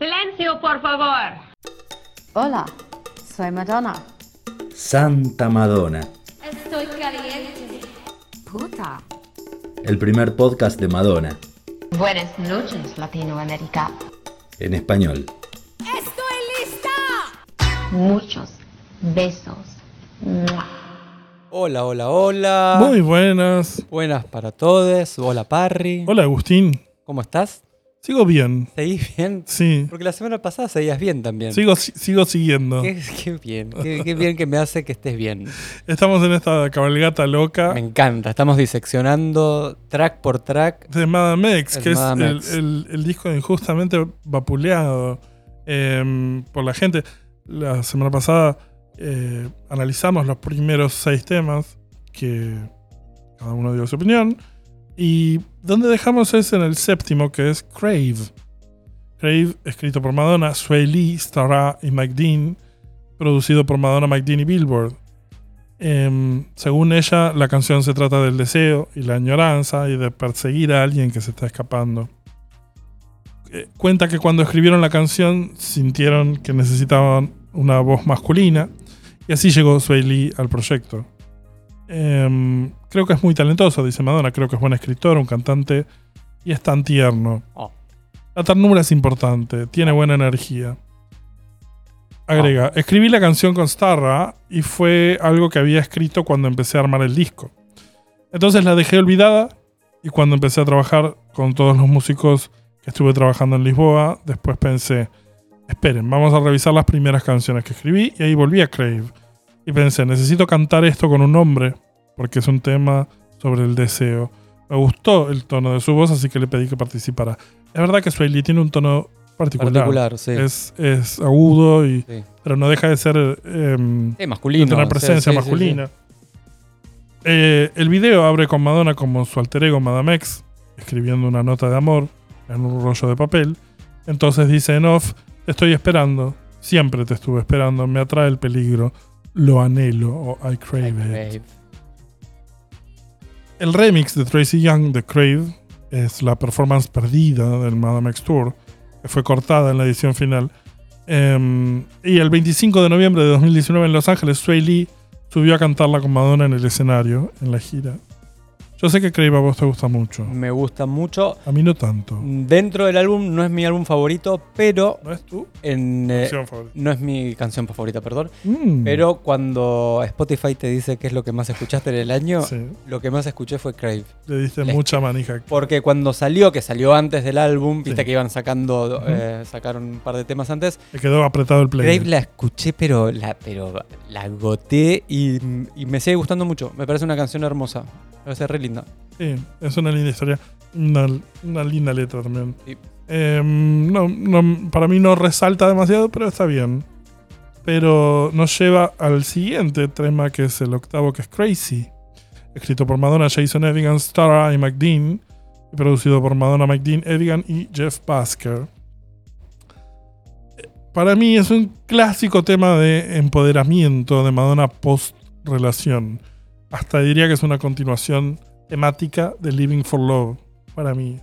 Silencio, por favor. Hola, soy Madonna. Santa Madonna, Estoy caliente. Puta. el primer podcast de Madonna, Buenas noches, Latinoamérica. en español. Muchos besos. ¡Mua! Hola, hola, hola. Muy buenas. buenas para todos. Hola, Parry. Hola Agustín. ¿Cómo estás? Sigo bien. ¿Seguís bien? Sí. Porque la semana pasada seguías bien también. Sigo, sigo siguiendo. Qué, qué bien, qué, qué bien que me hace que estés bien. Estamos en esta cabalgata loca Me encanta. Estamos diseccionando track por track. de Madame X, Es que es Madame el, X. el- el disco injustamente vapuleado em, por la gente. La semana pasada eh, analizamos los primeros seis temas que cada uno dio su opinión. Y donde dejamos es en el séptimo, que es Crave. Crave, escrito por Madonna, Sway Lee, Starra y Mike Dean, producido por Madonna, Mike Dean y Billboard. Em, según ella, la canción se trata del deseo y la añoranza y de perseguir a alguien que se está escapando. Eh, cuenta que cuando escribieron la canción sintieron que necesitaban una voz masculina y así llegó Sway Lee al proyecto. Em, creo que es muy talentoso, dice Madonna, creo que es buen escritor, un cantante y es tan tierno. Oh. La ternura es importante, tiene buena energía. Agrega, escribí la canción con Starra y fue algo que había escrito cuando empecé a armar el disco. Entonces la dejé olvidada y cuando empecé a trabajar con todos los músicos que estuve trabajando en Lisboa, después pensé, esperen, vamos a revisar las primeras canciones que escribí y ahí volví a Crave. Y pensé, necesito cantar esto con un hombre porque es un tema sobre el deseo. Me gustó el tono de su voz, así que le pedí que participara. Es verdad que Sway Lee tiene un tono particular. Particular, sí. Es, es agudo, y, Sí. pero no deja de ser em, Eh, masculino. de tener sí, presencia sí, sí, masculina. Eh, el video abre con Madonna como su alter ego Madame X, escribiendo una nota de amor en un rollo de papel. Entonces dice en off, te estoy esperando, siempre te estuve esperando, me atrae el peligro, lo anhelo o I it. Crave. El remix de Tracy Young de Crave es la performance perdida del Madame X Tour, que fue cortada en la edición final. Em, y el 25 de noviembre de 2019 en Los Ángeles, Sway Lee subió a cantarla con Madonna en el escenario, en la gira. Yo sé que Crave a vos te gusta mucho. Me gusta mucho. A mí no tanto. Dentro del álbum no es mi álbum favorito, pero ¿No es tu en, eh, favorita? no es mi canción favorita, perdón. Mm. Pero cuando Spotify te dice qué es lo que más escuchaste en el año, Sí, lo que más escuché fue Crave. le diste mucha manija. Porque cuando salió, que salió antes del álbum, viste Sí. que iban sacando, eh, sacaron un par de temas antes. Le quedó apretado el play. Crave la escuché, pero la, pero la agoté y, y me sigue gustando mucho. Me parece una canción hermosa. Me parece re linda. Sí, es una linda historia. Una, una linda letra también. Sí. Em, no, no- para mí no resalta demasiado, pero está bien. Pero nos lleva al siguiente tema, que es el octavo, que es Crazy. Escrito por Madonna, Jason Evigan, Starra y McDean. Y producido por Madonna, McDean, Evigan y Jeff Basker. Para mí es un clásico tema de empoderamiento de Madonna post-relación. Hasta diría que es una continuación temática de Living for Love, para mí.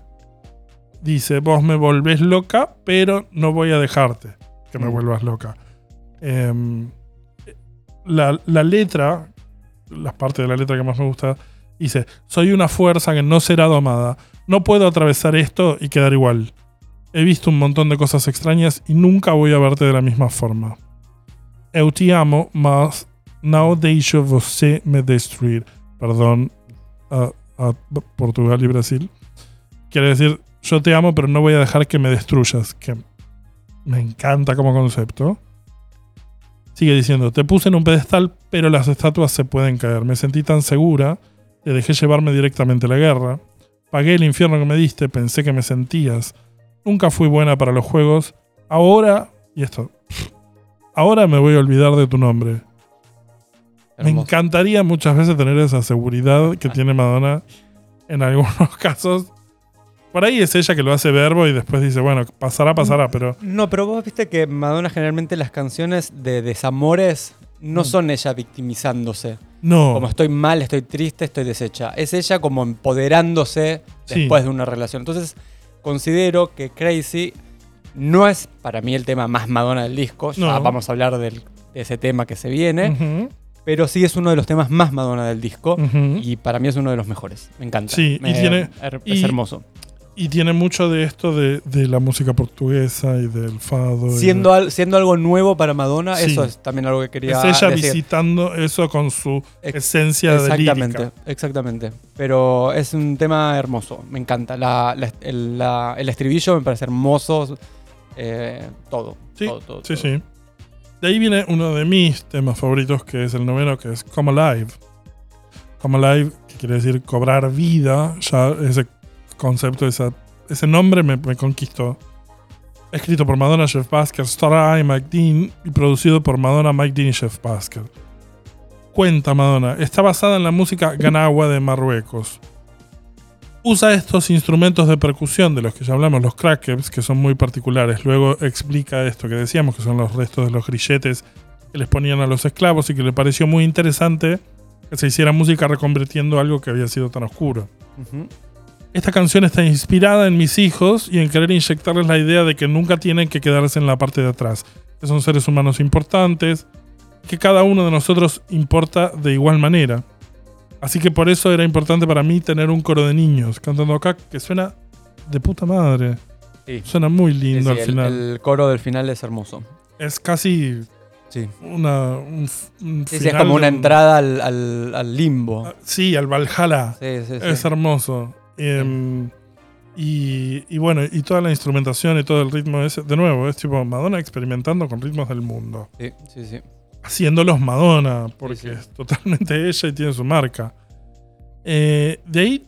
Dice, vos me volvés loca, pero no voy a dejarte que me Mm. vuelvas loca. Em, la, la letra, la parte de la letra que más me gusta, dice, soy una fuerza que no será domada. No puedo atravesar esto y quedar igual. He visto un montón de cosas extrañas y nunca voy a verte de la misma forma. Eu te amo, mas não deixo você me destruir. Perdón a, a Portugal y Brasil. Quiere decir, yo te amo, pero no voy a dejar que me destruyas. Que me encanta como concepto. Sigue diciendo, te puse en un pedestal, pero las estatuas se pueden caer. Me sentí tan segura, te dejé llevarme directamente a la guerra. Pagué el infierno que me diste, pensé que me sentías. Nunca fui buena para los juegos. Ahora, y esto, ahora me voy a olvidar de tu nombre. Me encantaría muchas veces tener esa seguridad que tiene Madonna en algunos casos. Por ahí es ella que lo hace verbo y después dice, bueno, pasará, pasará, pero No, pero vos viste que Madonna generalmente las canciones de desamores no Mm. son ella victimizándose. no. Como estoy mal, estoy triste, estoy deshecha. Es ella como empoderándose Sí. después de una relación. Entonces, considero que Crazy No es para mí el tema más Madonna del disco. Ya No. vamos a hablar del- de ese tema que se viene. Ujú, Pero sí es uno de los temas más Madonna del disco. Y para mí es uno de los mejores. Me encanta. Sí, y tiene- es y- hermoso. Y tiene mucho de esto de, de la música portuguesa y del fado. Siendo, de- al- siendo algo nuevo para Madonna, Sí. eso es también algo que quería es ella decir. visitando eso con su Ex- esencia de Exactamente, lírica. exactamente. Pero es un tema hermoso, me encanta. La- la- el, la- el estribillo me parece hermoso. eh, todo, Sí, todo, todo, Sí, todo. sí. De ahí viene uno de mis temas favoritos, que es el noveno, que es Come Alive. Come Alive, que quiere decir cobrar vida, ya ese concepto, ese nombre me, conquistó. Escrito por Madonna, Jeff Basker, Star Mike Dean y producido por Madonna, Mike Dean y Jeff Basker. Cuenta Madonna, está basada en la música Ganawa de Marruecos. Usa estos instrumentos de percusión de los que ya hablamos, los crackers, que son muy particulares. Luego explica esto que decíamos, que son los restos de los grilletes que les ponían a los esclavos y que le pareció muy interesante que se hiciera música reconvirtiendo algo que había sido tan oscuro. Esta canción está inspirada en mis hijos y en querer inyectarles la idea de que nunca tienen que quedarse en la parte de atrás, que son seres humanos importantes, que cada uno de nosotros importa de igual manera. Así que por eso era importante para mí tener un coro de niños cantando acá que suena de puta madre. Sí. Suena muy Sí, lindo sí, al el- final. El, coro del final es hermoso. Es casi Sí. una, un, un Sí, sí, es final como una entrada al, al- al limbo. Ah, Sí, al Valhalla. Sí, sí, sí. Es hermoso. Em, y, y bueno, y toda la instrumentación y todo el ritmo ese, de nuevo, es tipo Madonna experimentando con ritmos del mundo. Sí, sí, sí. Haciéndolos Madonna, porque Sí, sí. es totalmente ella y tiene su marca. Eh, de ahí,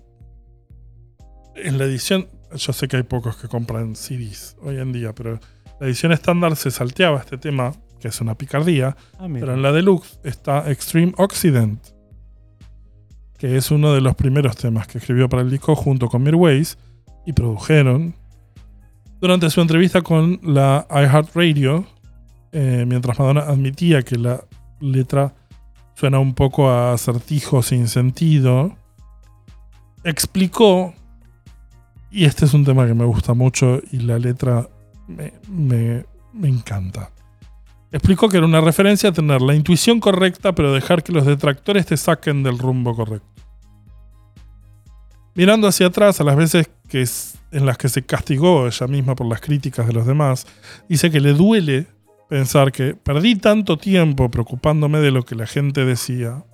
en la edición, yo sé que hay pocos que compran CDs hoy en día, pero la edición estándar se salteaba este tema, que es una picardía, Ah, pero en la deluxe está Extreme Occident, que es uno de los primeros temas que escribió para el disco junto con Mirwais y produjeron. Durante su entrevista con la iHeartRadio, eh, mientras Madonna admitía que la letra suena un poco a acertijo sin sentido, explicó, y este es un tema que me gusta mucho y la letra me, me- me encanta. Explicó que era una referencia a tener la intuición correcta, pero dejar que los detractores te saquen del rumbo correcto. Mirando hacia atrás, a las veces que en las que se castigó ella misma por las críticas de los demás, dice que le duele pensar que perdí tanto tiempo preocupándome de lo que la gente decía.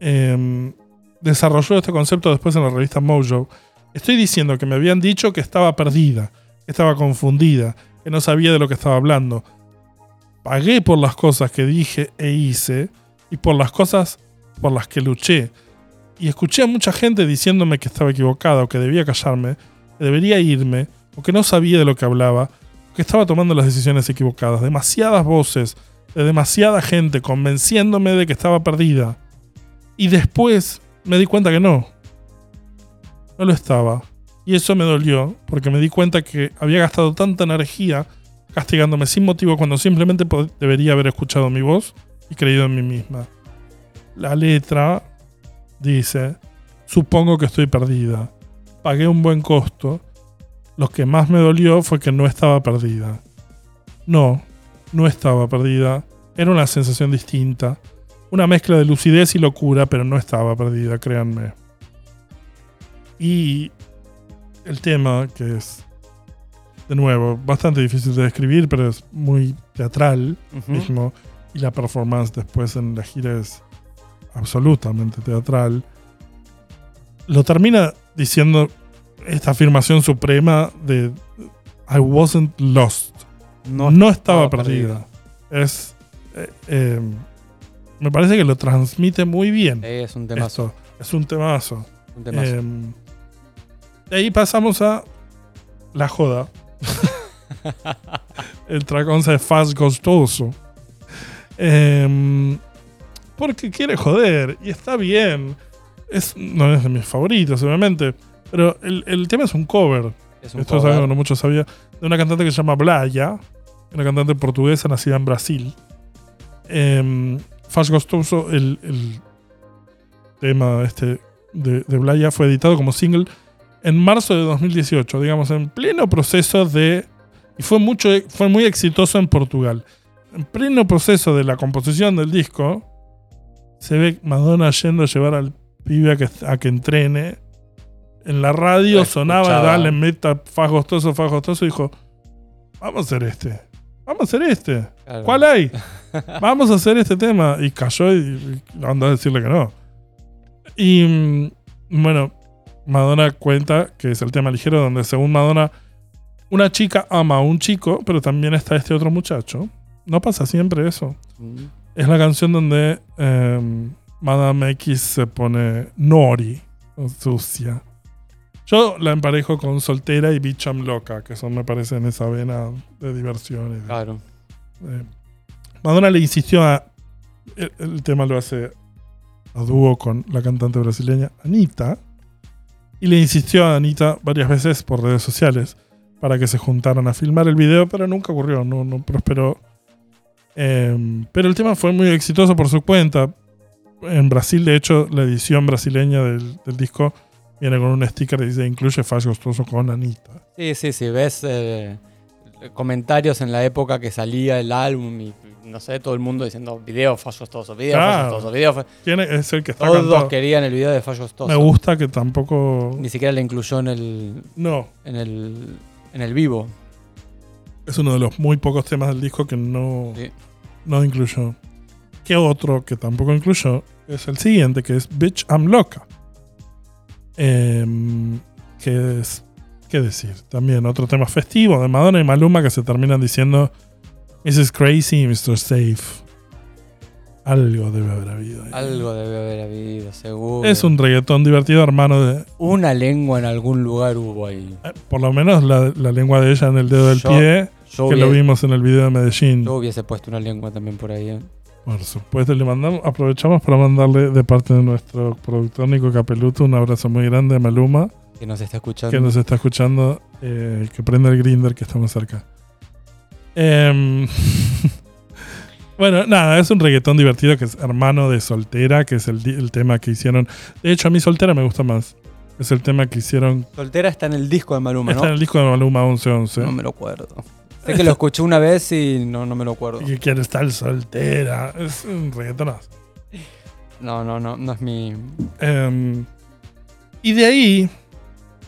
Em, desarrolló este concepto después en la revista Mojo. Estoy diciendo que me habían dicho que estaba perdida, que estaba confundida, que no sabía de lo que estaba hablando. Pagué por las cosas que dije e hice y por las cosas por las que luché. Y escuché a mucha gente diciéndome que estaba equivocada o que debía callarme, que debería irme o que no sabía de lo que hablaba, que estaba tomando las decisiones equivocadas. Demasiadas voces de demasiada gente convenciéndome de que estaba perdida. Y después me di cuenta que no. No lo estaba. Y eso me dolió porque me di cuenta que había gastado tanta energía castigándome sin motivo cuando simplemente debería haber escuchado mi voz y creído en mí misma. La letra dice, supongo que estoy perdida. Pagué un buen costo. Lo que más me dolió fue que no estaba perdida. No, no estaba perdida. Era una sensación distinta. Una mezcla de lucidez y locura, pero no estaba perdida, créanme. Y el tema, que es, de nuevo, bastante difícil de describir, pero es muy teatral mismo. Y la performance después en la gira es absolutamente teatral. Lo termina diciendo esta afirmación suprema de I wasn't lost. No, estaba perdida. Es. eh, eh, me parece que lo transmite muy bien. Es un temazo. Esto. Es un temazo. un temazo. Em, de ahí pasamos a la joda. El 11 es Fast Gostoso. Em, porque quiere joder y está bien. Es, no es de mis favoritos, obviamente. Pero el, el tema es un cover. es un Esto es algo que no muchos sabía. De una cantante que se llama Blaya. Una cantante portuguesa nacida en Brasil. Eh, Faz Gostoso, el, el tema este de, de Blaya, fue editado como single en marzo de 2018. Digamos, en pleno proceso de Y fue, mucho, fue muy exitoso en Portugal. En pleno proceso de la composición del disco, se ve Madonna yendo a llevar al pibe a que, a que entrene. En la radio sonaba, dale, meta fagostoso, fagostoso. Y dijo, vamos a hacer este. Vamos a hacer este. Claro. ¿Cuál hay? Vamos a hacer este tema. Y cayó y, y andó a decirle que no. Y mm, bueno, Madonna cuenta que es el tema ligero donde según Madonna, una chica ama a un chico, pero también está este otro muchacho. No pasa siempre eso. Mm. Es la canción donde eh, Madame X se pone nori, sucia. Yo la emparejo con soltera y bicham loca, que son, me parece, en esa vena de diversión. Claro. eh, Madonna le insistió a. El, el tema lo hace a dúo con la cantante brasileña Anita. Y le insistió a Anita varias veces por redes sociales para que se juntaran a filmar el video, pero nunca ocurrió, no, no prosperó. Eh, pero el tema fue muy exitoso por su cuenta. En Brasil, de hecho, la edición brasileña del, del disco viene con un sticker que dice incluye fallo gustoso con Anita. Sí, sí, sí. Ves eh, comentarios en la época que salía el álbum y no sé, todo el mundo diciendo video fallostoso, video Claro. fallostoso, video fa-". ¿Quién es el que está Todos cantado? querían el video de fallostoso. Me gusta que tampoco. Ni siquiera le incluyó en el, No, en el, en el vivo. es uno de los muy pocos temas del disco que no, Sí. no incluyó. ¿Qué otro que tampoco incluyó? Es el siguiente, que es Bitch I'm Loca. Em, que es. ¿Qué decir? También otro tema festivo de Madonna y Maluma que se terminan diciendo Mrs. Crazy, Mr. Safe. Algo debe haber habido. ahí. Algo debe haber habido, seguro. Es un reggaetón divertido, hermano de. Una lengua en algún lugar hubo ahí. eh, Por lo menos la, la lengua de ella en el dedo del Yo- pie, Yo, que lo vimos en el video de Medellín. yo hubiese puesto una lengua también por ahí. ¿eh? Por supuesto, le mandamos, aprovechamos para mandarle de parte de nuestro productor Nico Capeluto un abrazo muy grande a Maluma, Que nos está escuchando. que nos está escuchando, eh, que prende el grinder que estamos cerca. Em, bueno, nada, es un reggaetón divertido que es hermano de Soltera, que es el, tema que hicieron. De hecho, a mí Soltera me gusta más. Es el tema que hicieron. Soltera está en el disco de Maluma, Está en ¿no? el disco de Maluma 1111. No me lo acuerdo. Sé que lo escuché una vez y no, no me lo acuerdo. Y que quiere estar soltera. Es un reggaetonazo. No, no, no, no es mi. Em, y de ahí,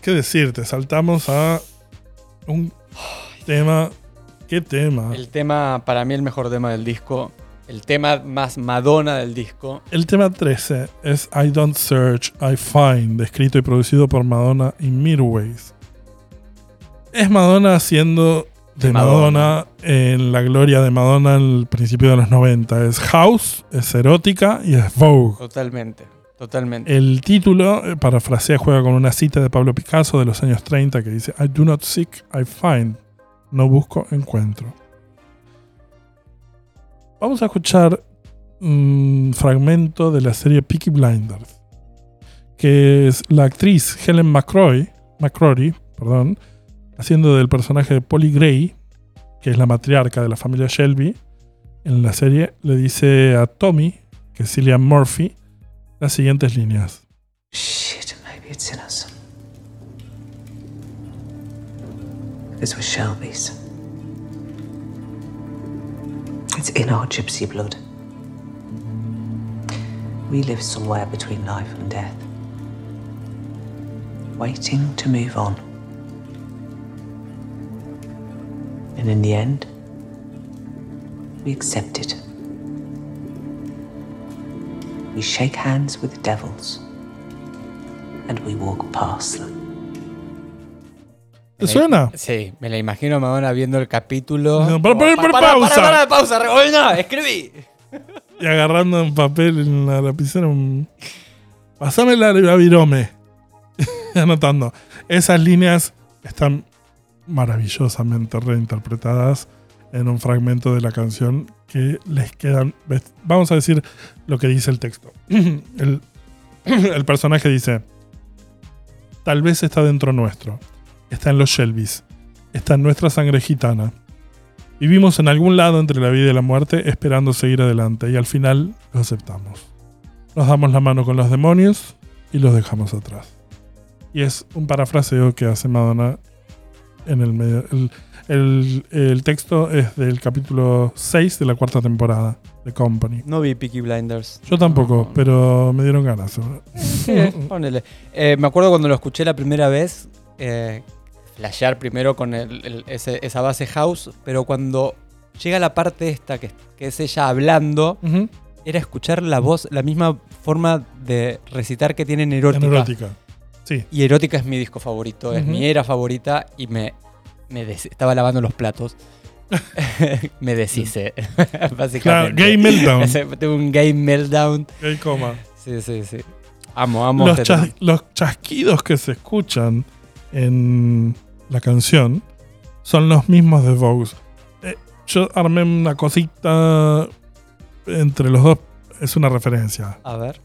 ¿qué decirte? Saltamos a un tema. ¿Qué tema? El tema, para mí, el mejor tema del disco. El tema más Madonna del disco. El tema 13 es I Don't Search, I Find, escrito y producido por Madonna y Midways. Es Madonna haciendo de Madonna. Madonna. en la gloria de Madonna el principio de los 90. Es House, es erótica y es Vogue. Totalmente. Totalmente. El título, eh, parafrasea, juega con una cita de Pablo Picasso de los años 30 que dice: I do not seek, I find. No busco, encuentro. Vamos a escuchar un fragmento de la serie Peaky Blinders, que es la actriz Helen McCrory, McCrory perdón, haciendo del personaje de Polly Gray, que es la matriarca de la familia Shelby. En la serie le dice a Tommy, que es Cillian Murphy, las siguientes líneas. Shit, maybe it's in us. Because we're Shelby's. It's in our gypsy blood. We live somewhere between life and death, waiting to move on. And in the end, we accept it. We shake hands with devils and we walk past them. ¿Te suena? Sí, me la imagino a Madonna viendo el capítulo. No, para, para, para, Para, pausa. para, para, pausa. Escribí. Y agarrando en papel en la lapicera un... Pasame la, la virome. Anotando. Esas líneas están maravillosamente reinterpretadas en un fragmento de la canción que les quedan... Vamos a decir lo que dice el texto. El, el personaje dice, tal vez está dentro nuestro, está en los Shelbys, está en nuestra sangre gitana. Vivimos en algún lado entre la vida y la muerte esperando seguir adelante y al final lo aceptamos. Nos damos la mano con los demonios y los dejamos atrás. Y es un parafraseo que hace Madonna en el medio. El, El, el texto es del capítulo 6 de la cuarta temporada de Company. No vi Peaky Blinders. Yo tampoco, No, no. pero me dieron ganas. Eh, ponele. Eh, me acuerdo cuando lo escuché la primera vez, eh, flashear primero con el- el- ese- esa base house, pero cuando llega la parte esta, que, que es ella hablando, era escuchar la voz, la misma forma de recitar que tienen erótica. En erótica. Sí. Y erótica es mi disco favorito, es mi era favorita y me, me estaba lavando los platos. me deshice, Claro, básicamente. gay meltdown. Tuve un game meltdown. Gay coma. Sí, sí, sí. Amo, amo. Los, este chas- los chasquidos que se escuchan en la canción son los mismos de Vogue. Eh, yo armé una cosita entre los dos. Es una referencia. A ver.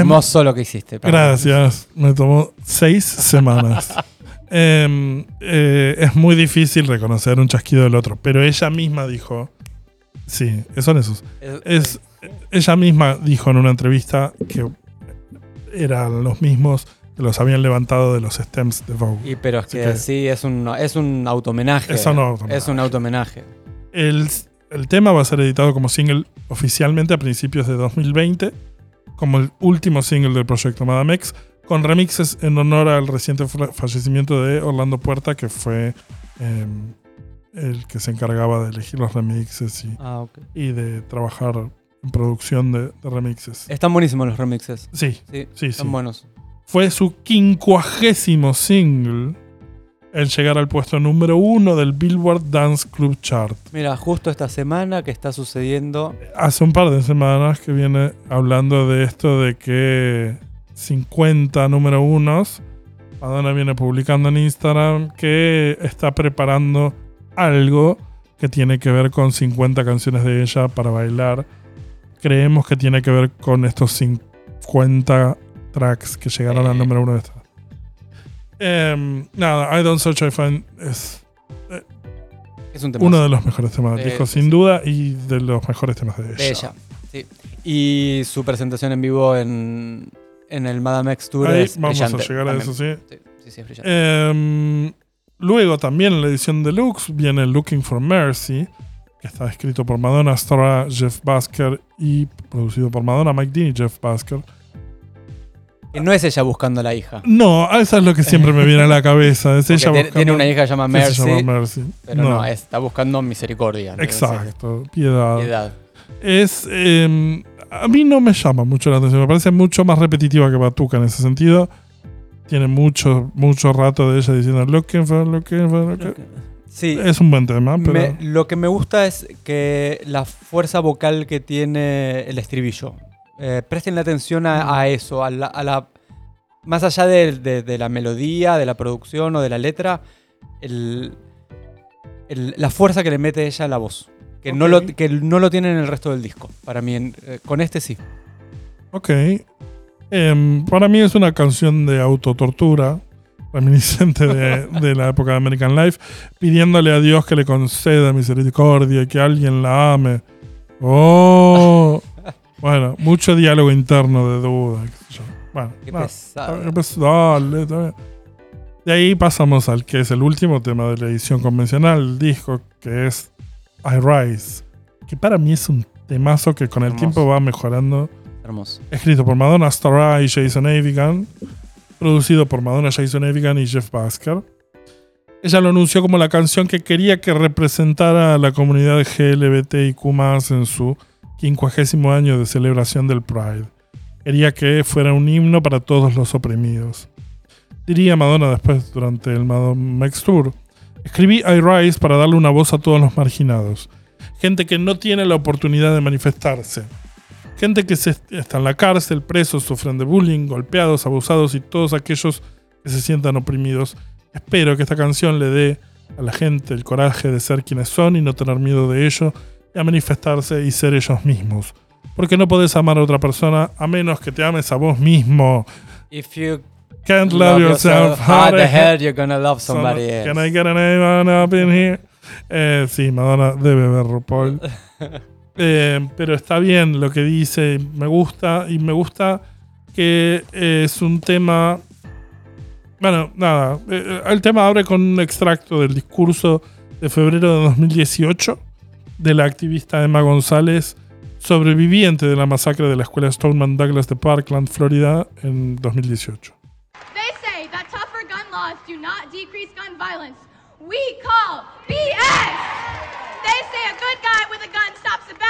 Hermoso lo que hiciste. Gracias. Me tomó seis semanas. Em, eh, es muy difícil reconocer un chasquido del otro, pero ella misma dijo. Sí, son esos. Es- Es, ella misma dijo en una entrevista que eran los mismos que los habían levantado de los stems de Vogue. y pero es Así que, que- sí, es un, es un automenaje. Es un autohomenaje. Es un automenaje. El, el tema va a ser editado como single oficialmente a principios de 2020, como el último single del proyecto Madame X, con remixes en honor al reciente fa- fallecimiento de Orlando Puerta, que fue em, el que se encargaba de elegir los remixes y, Ah, y de trabajar en producción de, de remixes. Están buenísimos los remixes. Sí, Sí, sí, están sí. buenos. Fue su quincuagésimo single el llegar al puesto número uno del Billboard Dance Club Chart. Mira, justo esta semana que está sucediendo. hace un par de semanas que viene hablando de esto de que 50 número unos, Madonna viene publicando en Instagram que está preparando algo que tiene que ver con 50 canciones de ella para bailar. Creemos que tiene que ver con estos 50 tracks que llegaron Eh. al número uno de esta. Em, nada, I Don't Search I Find es Es un tema uno de los mejores temas del Eh, disco, sí. sin duda, y de los mejores temas de ella. de ella. Sí. Y su presentación en vivo en, en el Madame X Tour Ahí es vamos a llegar a eso, sí. Sí, sí, sí, es brillante. Em, luego también en la edición deluxe viene Looking for Mercy, que está escrito por Madonna, Stora, Jeff Basker y producido por Madonna, Mike Dean y Jeff Basker. Que no es ella buscando a la hija. No, eso es lo que siempre me viene a la cabeza. Es Porque ella tiene, buscando- tiene una hija que se llama se Mercy, llama Mercy. pero no, está buscando misericordia. Exacto, piedad. Piedad. Es. em, a mí no me llama mucho la atención. Me parece mucho más repetitiva que Batuca en ese sentido. Tiene mucho, mucho rato de ella diciendo looking for, looking for, looking". Sí, Es un buen tema, pero. me- lo que me gusta es que la fuerza vocal que tiene el estribillo. Eh, presten la atención a, a eso, a la, a la- más allá de, de- de la melodía, de la producción o de la letra, el- el- la fuerza que le mete ella a la voz. Que, no lo, que no lo tiene en el resto del disco. Para mí, en- eh, con este sí. Ok. Em, para mí es una canción de autotortura, reminiscente de, de la época de American Life, pidiéndole a Dios que le conceda misericordia y que alguien la ame. Oh. Bueno, mucho diálogo interno de duda. qué sé yo. Bueno, Qué nada. pesado. Ah, pues, dale. De ahí pasamos al que es el último tema de la edición convencional del disco, que es I Rise. Que para mí es un temazo que con el Hermoso. tiempo va mejorando. Hermoso. Escrito por Madonna, Starra y Jason Avigan. Producido por Madonna, Jason Avigan y Jeff Basker. Ella lo anunció como la canción que quería que representara a la comunidad GLBTIQ en su 50 año de celebración del Pride. Quería que fuera un himno para todos los oprimidos. Diría Madonna después durante el Madonna X Tour. Escribí I Rise para darle una voz a todos los marginados. Gente que no tiene la oportunidad de manifestarse. Gente que está en la cárcel, presos, sufren de bullying, golpeados, abusados y todos aquellos que se sientan oprimidos. Espero que esta canción le dé a la gente el coraje de ser quienes son y no tener miedo de ello y a manifestarse y ser ellos mismos. Porque no podés amar a otra persona a menos que te ames a vos mismo. If you Can't love, yourself. How the hell you're gonna love somebody else? Can I get a name on up in here? Eh, sí, Madonna debe ver RuPaul. Eh, pero está bien lo que dice, me gusta y me gusta que es un tema... Bueno, nada, eh, el tema abre con un extracto del discurso de febrero de 2018 de la activista Emma González, sobreviviente de la masacre de la escuela Stoneman Douglas de Parkland, Florida, en 2018. They say that tougher gun laws do not decrease gun violence. We call BS! They say a good guy with a gun stops a bad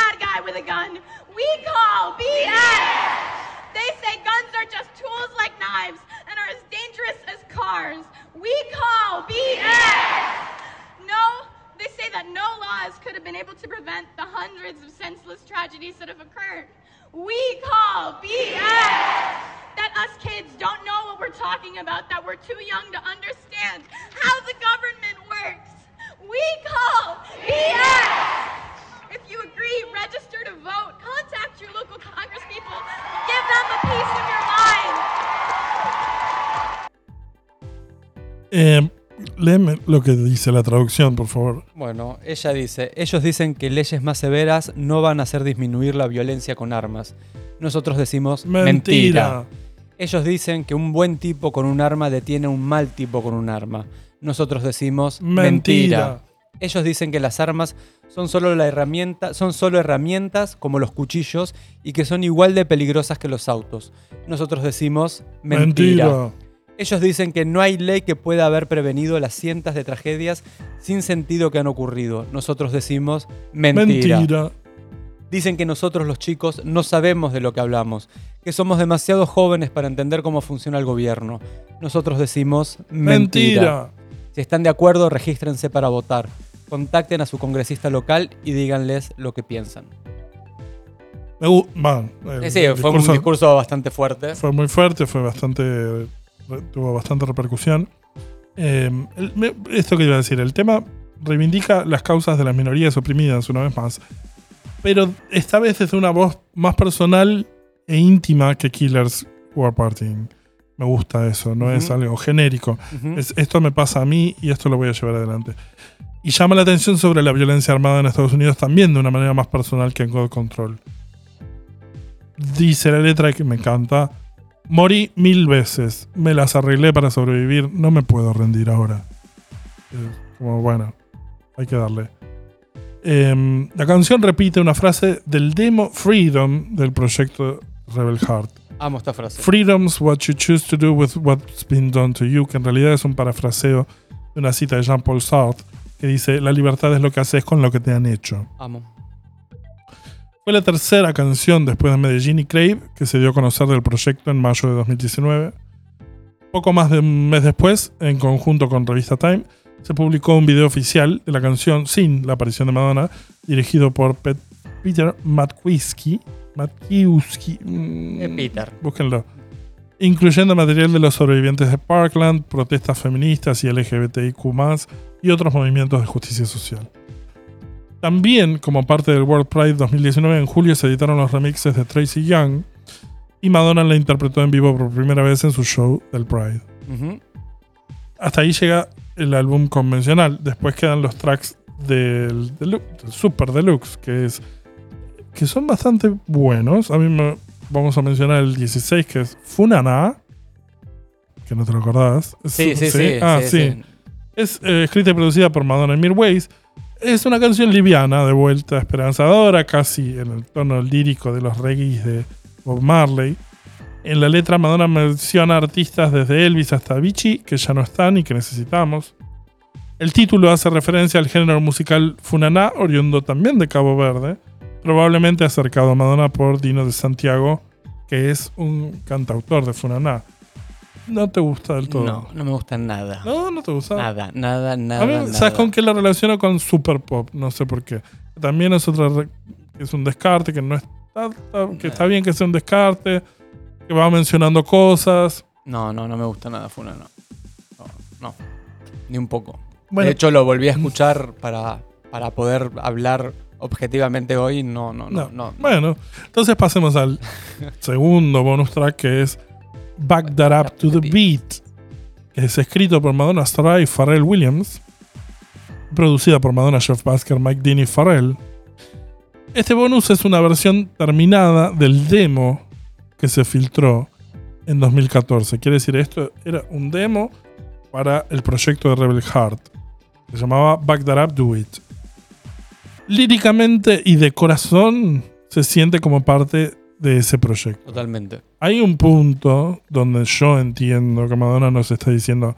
lo que dice la traducción, por favor. Bueno, ella dice, ellos dicen que leyes más severas no van a hacer disminuir la violencia con armas. Nosotros decimos mentira. Ellos dicen que un buen tipo con un arma detiene a un mal tipo con un arma. Nosotros decimos mentira. Mentira. Ellos dicen que las armas son solo la herramienta, son solo herramientas como los cuchillos y que son igual de peligrosas que los autos. Nosotros decimos mentira. Mentira. Ellos dicen que no hay ley que pueda haber prevenido las cientos de tragedias sin sentido que han ocurrido. Nosotros decimos mentira. Mentira. Dicen que nosotros los chicos no sabemos de lo que hablamos, que somos demasiado jóvenes para entender cómo funciona el gobierno. Nosotros decimos mentira. Mentira. Si están de acuerdo, regístrense para votar. Contacten a su congresista local y díganles lo que piensan. Me bueno, Eh, sí, fue un discurso bastante fuerte. fue muy fuerte, fue bastante. Tuvo bastante repercusión. Eh, el- me- esto que iba a decir, el tema reivindica las causas de las minorías oprimidas, una vez más. Pero esta vez desde una voz más personal e íntima que Killers War Partying. Me gusta eso, no es algo genérico. Es, esto me pasa a mí y esto lo voy a llevar adelante. Y llama la atención sobre la violencia armada en Estados Unidos también de una manera más personal que en God Control. Dice la letra que me encanta. Morí mil veces, me las arreglé para sobrevivir, no me puedo rendir ahora. Eh, Como bueno, hay que darle. Em, la canción repite una frase del demo Freedom del proyecto Rebel Heart. Amo esta frase. Freedom's what you choose to do with what's been done to you, que en realidad es un parafraseo de una cita de Jean-Paul Sartre que dice, la libertad es lo que haces con lo que te han hecho. Amo. Fue la tercera canción después de Medellín y Crave que se dio a conocer del proyecto en mayo de 2019. Poco más de un mes después, en conjunto con Revista Time, se publicó un video oficial de la canción sin la aparición de Madonna, dirigido por Pet- Peter Matkiewski. Matkiewski. mm, Peter. Búsquenlo. Incluyendo material de los sobrevivientes de Parkland, protestas feministas y LGBTIQ, y otros movimientos de justicia social. También, como parte del World Pride 2019, en julio se editaron los remixes de Tracy Young y Madonna la interpretó en vivo por primera vez en su show del Pride. Hasta ahí llega el álbum convencional. Después quedan los tracks del, Super Deluxe, que es que son bastante buenos. A mí me vamos a mencionar el 16, que es Funana, que no te lo acordás. Sí, sí, sí. Ah, sí. sí. Es eh, escrita y producida por Madonna y Mirwais. Es una canción liviana, de vuelta esperanzadora, casi en el tono lírico de los reggae de Bob Marley. En la letra Madonna menciona artistas desde Elvis hasta Avicii que ya no están y que necesitamos. El título hace referencia al género musical Funaná, oriundo también de Cabo Verde, probablemente acercado a Madonna por Dino de Santiago, que es un cantautor de Funaná. ¿No te gusta del todo? No, no me gusta nada. No, no te gusta. Nada, nada, nada. A mí, nada. ¿sabes con qué la relaciono? Con Super Pop, no sé por qué. También es otra es un descarte, que no está, está- que está bien que sea un descarte, que va mencionando cosas. No, no, no me gusta nada Funa, no. No, no. Ni un poco. Bueno, de hecho, lo volví a escuchar para, para poder hablar objetivamente hoy. No, no, no, no. no. Bueno, entonces pasemos al segundo bonus track que es Back That Up to the Beat, que es escrito por Madonna Stra y Pharrell Williams, producida por Madonna, Jeff Basker, Mike Dean y Pharrell. Este bonus es una versión terminada del demo que se filtró en 2014. Quiere decir, esto era un demo para el proyecto de Rebel Heart. Se llamaba Back That Up, Do It. Líricamente y de corazón se siente como parte de ese proyecto. Totalmente. Hay un punto donde yo entiendo que Madonna nos está diciendo,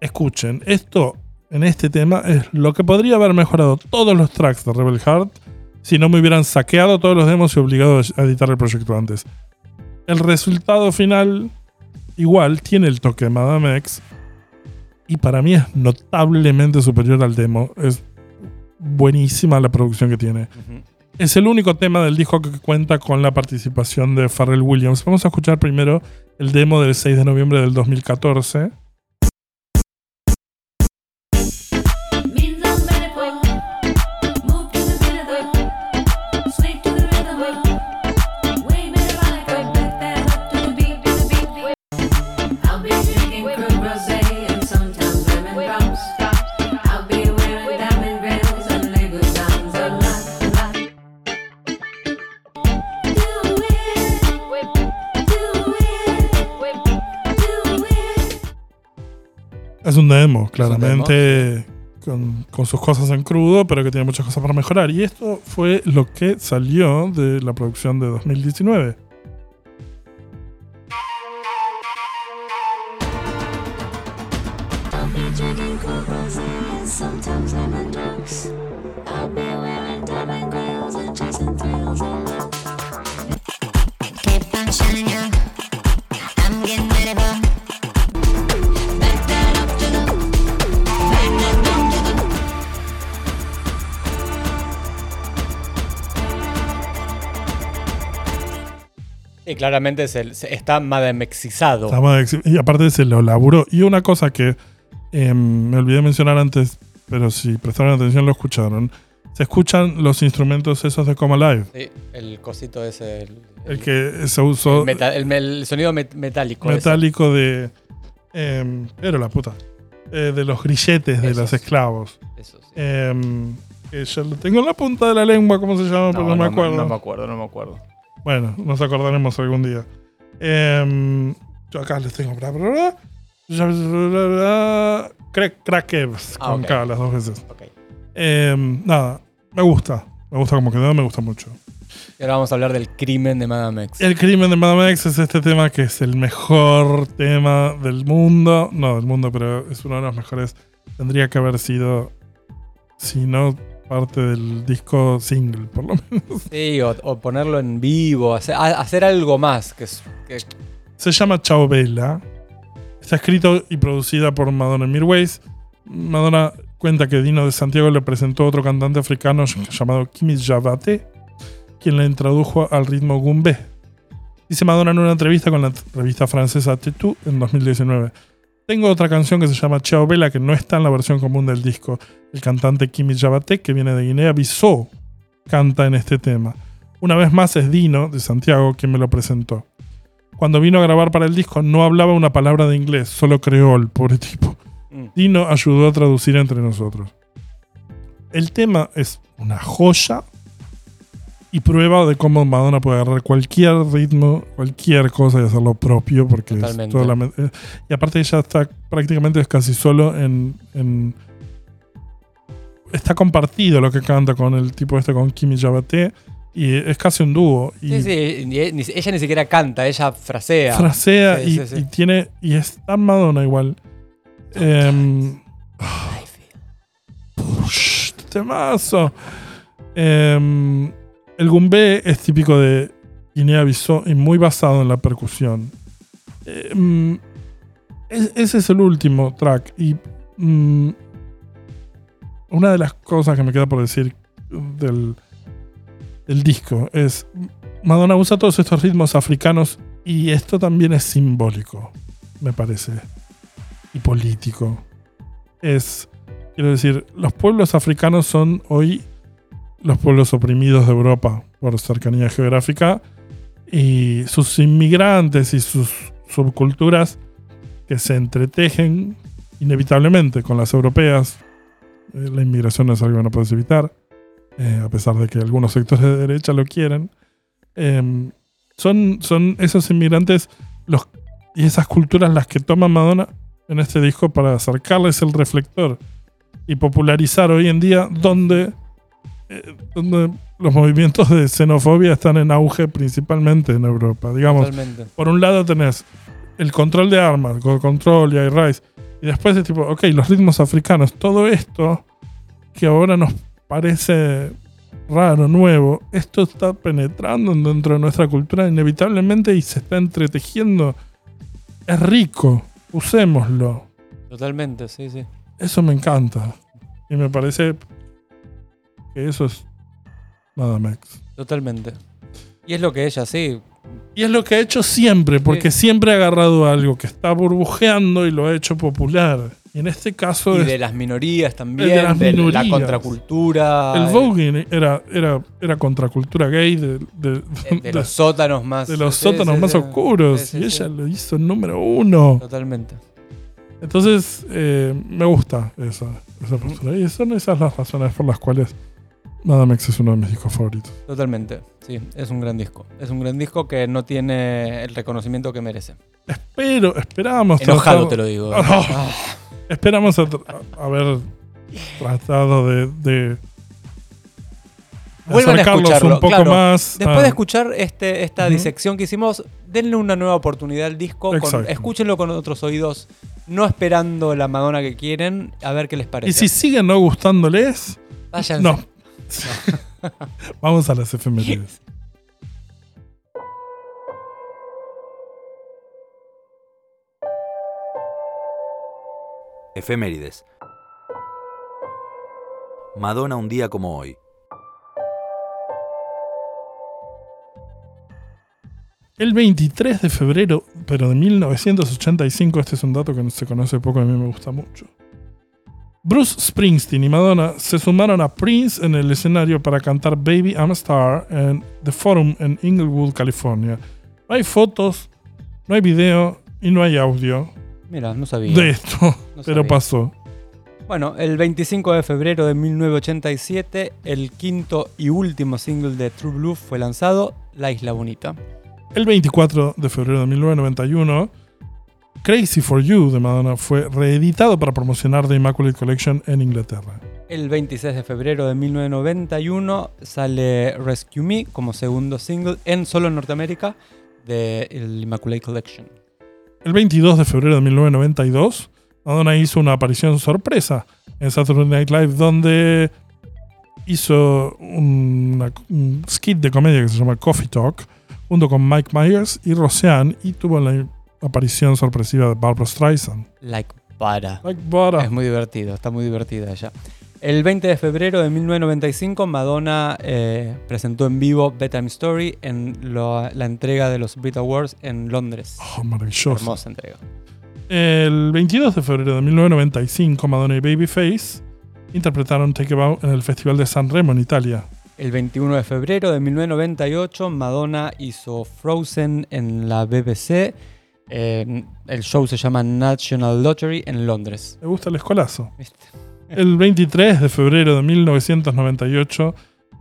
escuchen, esto en este tema es lo que podría haber mejorado todos los tracks de Rebel Heart si no me hubieran saqueado todos los demos y obligado a editar el proyecto antes. El resultado final igual tiene el toque de Madame X y para mí es notablemente superior al demo. Es buenísima la producción que tiene. Es el único tema del disco que cuenta con la participación de Pharrell Williams. Vamos a escuchar primero el demo del 6 de noviembre del 2014. Es un demo, claramente con, con sus cosas en crudo, pero que tiene muchas cosas para mejorar. Y esto fue lo que salió de la producción de 2019. Claramente se, se- está ex- Y aparte se lo laburó. Y una cosa que eh, me olvidé mencionar antes, pero si prestaron atención lo escucharon. Se escuchan los instrumentos esos de Coma Live. Sí, el cosito ese. El, El que se usó el meta- el- el sonido met- metálico. ese. metálico de. Eh, pero la puta. eh, de los grilletes de los esclavos. Eso sí. Eh, que ya lo tengo en la punta de la lengua, ¿cómo se llama? pero no, me acuerdo. No me acuerdo, no me acuerdo. Bueno, nos acordaremos algún día. Em, yo acá les tengo. Bla, bla, bla. Bla, bla, bla, bla. Cra- Crackers, Ah, con ok. K las dos veces. Ok. Em, nada, me gusta. Me gusta como quedó, me gusta mucho. Y ahora vamos a hablar del crimen de Madame X. El crimen de Madame X es este tema que es el mejor tema del mundo. No del mundo, pero es uno de los mejores. Tendría que haber sido, si no parte del disco single, por lo menos. Sí, o, o ponerlo en vivo, hacer, hacer algo más. Que, Se llama Chao Bella. Está escrito y producida por Madonna Mirways. Madonna cuenta que Dino de Santiago le presentó a otro cantante africano llamado Kimi Javate, quien la introdujo al ritmo gumbé. Dice Madonna en una entrevista con la revista francesa Tetu en 2019. Tengo otra canción que se llama Chao Bella que no está en la versión común del disco. El cantante Kimi Javate, que viene de Guinea-Bissau, canta en este tema. Una vez más es Dino de Santiago quien me lo presentó. Cuando vino a grabar para el disco no hablaba una palabra de inglés, solo creol, pobre tipo. Mm. Dino ayudó a traducir entre nosotros. El tema es una joya y prueba de cómo Madonna puede agarrar cualquier ritmo, cualquier cosa y hacerlo propio, porque es toda la eh, y aparte ella está prácticamente es casi solo en, en- está compartido lo que canta con el tipo este con Kimi Javate y es casi un dúo y sí, sí, ella ni siquiera canta, ella frasea. frasea Sí, y, sí, sí. y tiene y es tan Madonna igual Em, Push, temazo. Em, el gumbé es típico de Guinea-Bissau y muy basado en la percusión. Em, es- ese es el último track y mm, una de las cosas que me queda por decir del, del disco es Madonna usa todos estos ritmos africanos y esto también es simbólico, me parece, y político. Es, quiero decir, los pueblos africanos son hoy los pueblos oprimidos de Europa por cercanía geográfica y sus inmigrantes y sus subculturas que se entretejen inevitablemente con las europeas. Eh, la inmigración es algo que no puedes evitar, eh, a pesar de que algunos sectores de derecha lo quieren. Em, son, son esos inmigrantes los, y esas culturas las que toma Madonna en este disco para acercarles el reflector y popularizar hoy en día donde, donde los movimientos de xenofobia están en auge principalmente en Europa. Digamos, Totalmente. por un lado tenés el control de armas, God Control y iRise, y después es tipo, ok, los ritmos africanos, todo esto que ahora nos parece raro, nuevo, esto está penetrando dentro de nuestra cultura inevitablemente y se está entretejiendo. Es rico, usémoslo. Totalmente, sí, sí. Eso me encanta. Y me parece que eso es nada más. Totalmente. Y es lo que ella, sí. Y es lo que ha hecho siempre, porque siempre ha agarrado algo que está burbujeando y lo ha hecho popular. Y en este caso Y es- de las minorías también, de las de la minorías. contracultura. el voguing era, era, era contracultura gay de, de- eh, de los sótanos más. de los sí, sótanos sí, más oscuros. Y ella lo hizo número uno. Totalmente. Entonces, eh, me gusta esa, esa postura. Y son esas las razones por las cuales Madame X es uno de mis discos favoritos. Totalmente. Sí, es un gran disco. Es un gran disco que no tiene el reconocimiento que merece. Pero esperábamos. Enojado tratar- te lo digo. Ah, Ah. Esperamos a tra- a haber tratado de, de Vuelvan a escucharlo. un poco claro. más. Después de escuchar este, esta disección que hicimos, denle una nueva oportunidad al disco. con- escúchenlo con otros oídos, no esperando la Madonna que quieren, a ver qué les parece. y si siguen no gustándoles, Váyanse. no. Vamos a las efemérides. Efemérides. Madonna un día como hoy. El 23 de febrero, pero de 1985, este es un dato que no se conoce poco y a mí me gusta mucho. Bruce Springsteen y Madonna se sumaron a Prince en el escenario para cantar Baby I'm a Star en The Forum en Inglewood, California. No hay fotos, no hay video y no hay audio Mira, no sabía. de esto, No pero sabía. pasó. Bueno, el 25 de febrero de 1987, el quinto y último single de True Blue fue lanzado, La Isla Bonita. El 24 de febrero de 1991, Crazy for You de Madonna fue reeditado para promocionar The Immaculate Collection en Inglaterra. El 26 de febrero de 1991 sale Rescue Me como segundo single en solo en Norteamérica de el Immaculate Collection. El 22 de febrero de 1992, Madonna hizo una aparición sorpresa en Saturday Night Live donde hizo una- un skit de comedia que se llama Coffee Talk junto con Mike Myers y Roseanne y tuvo la aparición sorpresiva de Barbara Streisand. Like para. Like butter. Es muy divertido, está muy divertida ella. El 20 de febrero de 1995, Madonna eh, presentó en vivo Bedtime Story en lo- la entrega de los Brit Awards en Londres. Oh, maravilloso. Hermosa entrega. El 22 de febrero de 1995, Madonna y Babyface interpretaron Take a Bow en el Festival de San Remo en Italia. El 21 de febrero de 1998, Madonna hizo Frozen en la BBC. Eh, el show se llama National Lottery en Londres. Me gusta el escolazo. ¿Viste? El 23 de febrero de 1998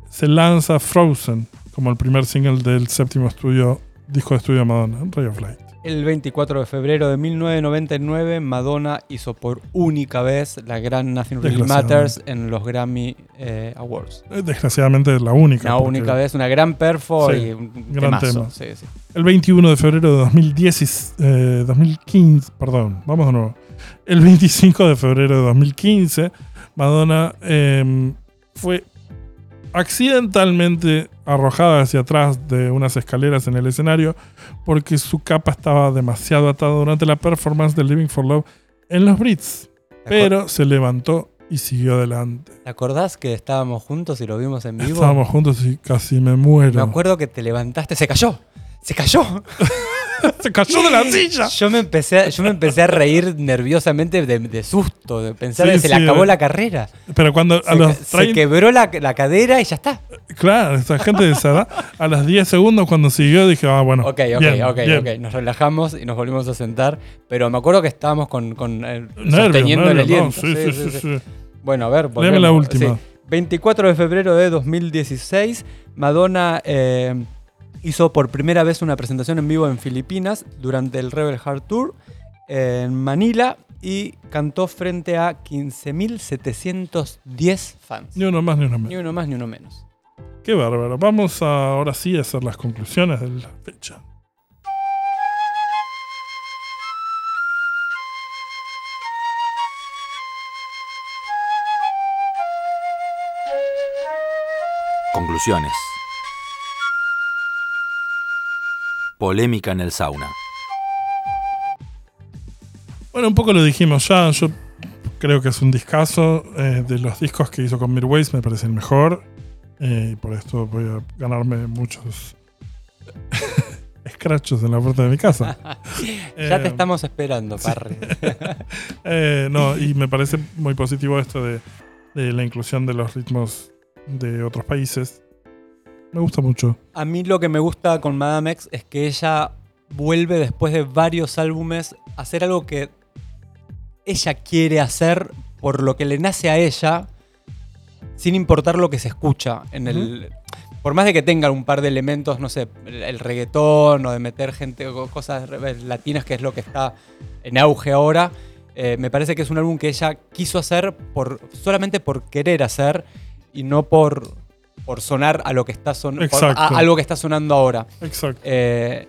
se lanza Frozen como el primer single del séptimo estudio, disco de estudio de Madonna, Ray of Light. El 24 de febrero de 1999, Madonna hizo por única vez la gran Nothing Really. Matters en los Grammy eh, Awards. Eh, Desgraciadamente es la única. Porque única vez, una gran perfo Sí, y un gran temazo. tema. Sí, sí. El 21 de febrero de 2010, y- eh, 2015, perdón, vamos de nuevo. El 25 de febrero de 2015, Madonna eh, fue accidentalmente arrojada hacia atrás de unas escaleras en el escenario porque su capa estaba demasiado atada durante la performance de Living for Love en los Brits. Pero se levantó y siguió adelante. ¿Te acordás que estábamos juntos y lo vimos en vivo? Estábamos juntos y casi me muero. Me acuerdo que te levantaste, se cayó. Se cayó. Se cayó de la silla. Yo me empecé, a- yo me empecé a reír nerviosamente de, de susto, de pensar Sí, que se le acabó eh. la carrera. Pero cuando a Se, los se 30 quebró la, la cadera y ya está. Claro, esa gente de esa edad, a los 10 segundos cuando siguió dije, ah, bueno. Ok, ok, bien, ok, bien. ok. Nos relajamos y nos volvimos a sentar. Pero me acuerdo que estábamos con, con eh, Nervios, sosteniendo el aliento. no, sí, sí, sí. Bueno, a ver, volvemos. la última. Sí. 24 de febrero de 2016, Madonna eh, hizo por primera vez una presentación en vivo en Filipinas durante el Rebel Heart Tour en Manila y cantó frente a 15.710 fans. Ni uno más ni uno Ni menos. uno más ni uno menos. Qué bárbaro. Vamos a, ahora sí a hacer las conclusiones de la fecha. Conclusiones. Polémica en el sauna. Bueno, un poco lo dijimos ya. Yo creo que es un discazo. eh, de los discos que hizo con Mirways me parece el mejor. eh, y por esto voy a ganarme muchos escrachos en la puerta de mi casa. Ya te Eh, estamos esperando, Parry. Eh, no, y me parece muy positivo esto de, de la inclusión de los ritmos de otros países. Me gusta mucho. A mí lo que me gusta con Madame X es que ella vuelve después de varios álbumes a hacer algo que ella quiere hacer por lo que le nace a ella, sin importar lo que se escucha en el. Por más de que tenga un par de elementos, no sé, el, reggaetón o de meter gente o cosas latinas, que es lo que está en auge ahora, eh, me parece que es un álbum que ella quiso hacer por, solamente por querer hacer y no por, por sonar a lo que está a algo que está sonando ahora. Exacto. Eh,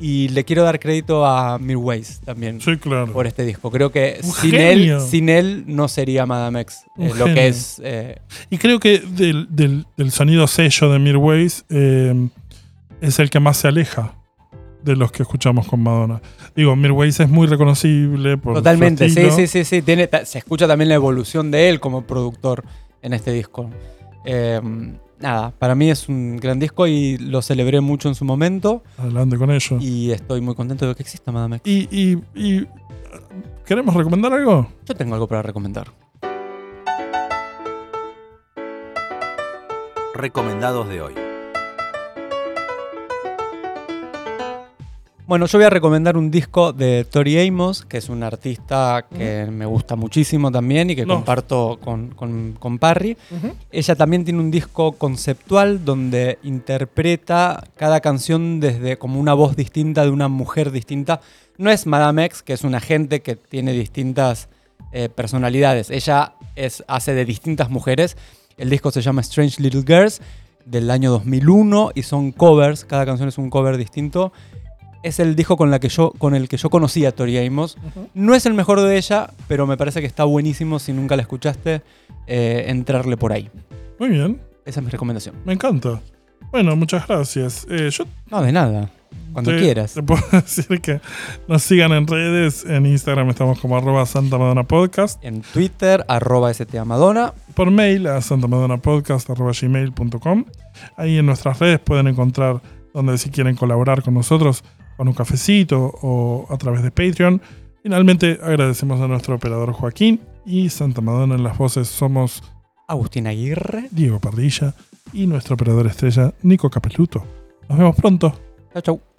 y le quiero dar crédito a Mirways también Sí, claro. por este disco. Creo que Un sin genio. él, sin él no sería Madame X. Eh, lo genio. que es. eh, Y creo que del, del- del sonido sello de Mirways eh, es el que más se aleja de los que escuchamos con Madonna. Digo, Mirways es muy reconocible por su totalmente, sí, sí, sí, sí. Tiene, se escucha también la evolución de él como productor en este disco. Eh, nada, para mí es un gran disco y lo celebré mucho en su momento. Adelante con ello. Y estoy muy contento de que exista Madame X. Y, y- y, ¿Queremos recomendar algo? Yo tengo algo para recomendar. Recomendados de hoy. Bueno, yo voy a recomendar un disco de Tori Amos, que es una artista que me gusta muchísimo también y que No. comparto con, con- con Parry. Ella también tiene un disco conceptual donde interpreta cada canción desde como una voz distinta de una mujer distinta. No es Madame X, que es una agente que tiene distintas eh, personalidades. Ella es, hace de distintas mujeres. El disco se llama Strange Little Girls del año 2001 y son covers. Cada canción es un cover distinto. Es el disco con, la que yo, con el que yo conocí a Tori Amos. No es el mejor de ella, pero me parece que está buenísimo. Si nunca la escuchaste, eh, entrarle por ahí. Muy bien, Esa es mi recomendación. me encanta. Bueno, muchas gracias. Eh, yo No, de nada. Cuando te- quieras. Te puedo decir que nos sigan en redes. En Instagram estamos como arroba Santa Madonna Podcast. En Twitter, arroba STAmadonna. Por mail a santamadonnapodcast arroba gmail.com. Ahí en nuestras redes pueden encontrar donde si quieren colaborar con nosotros con un cafecito o a través de Patreon. Finalmente agradecemos a nuestro operador Joaquín y Santa Madonna en las voces somos Agustín Aguirre. Diego Pardilla y nuestro operador estrella Nico Capeluto. Nos vemos pronto. Chau, chau.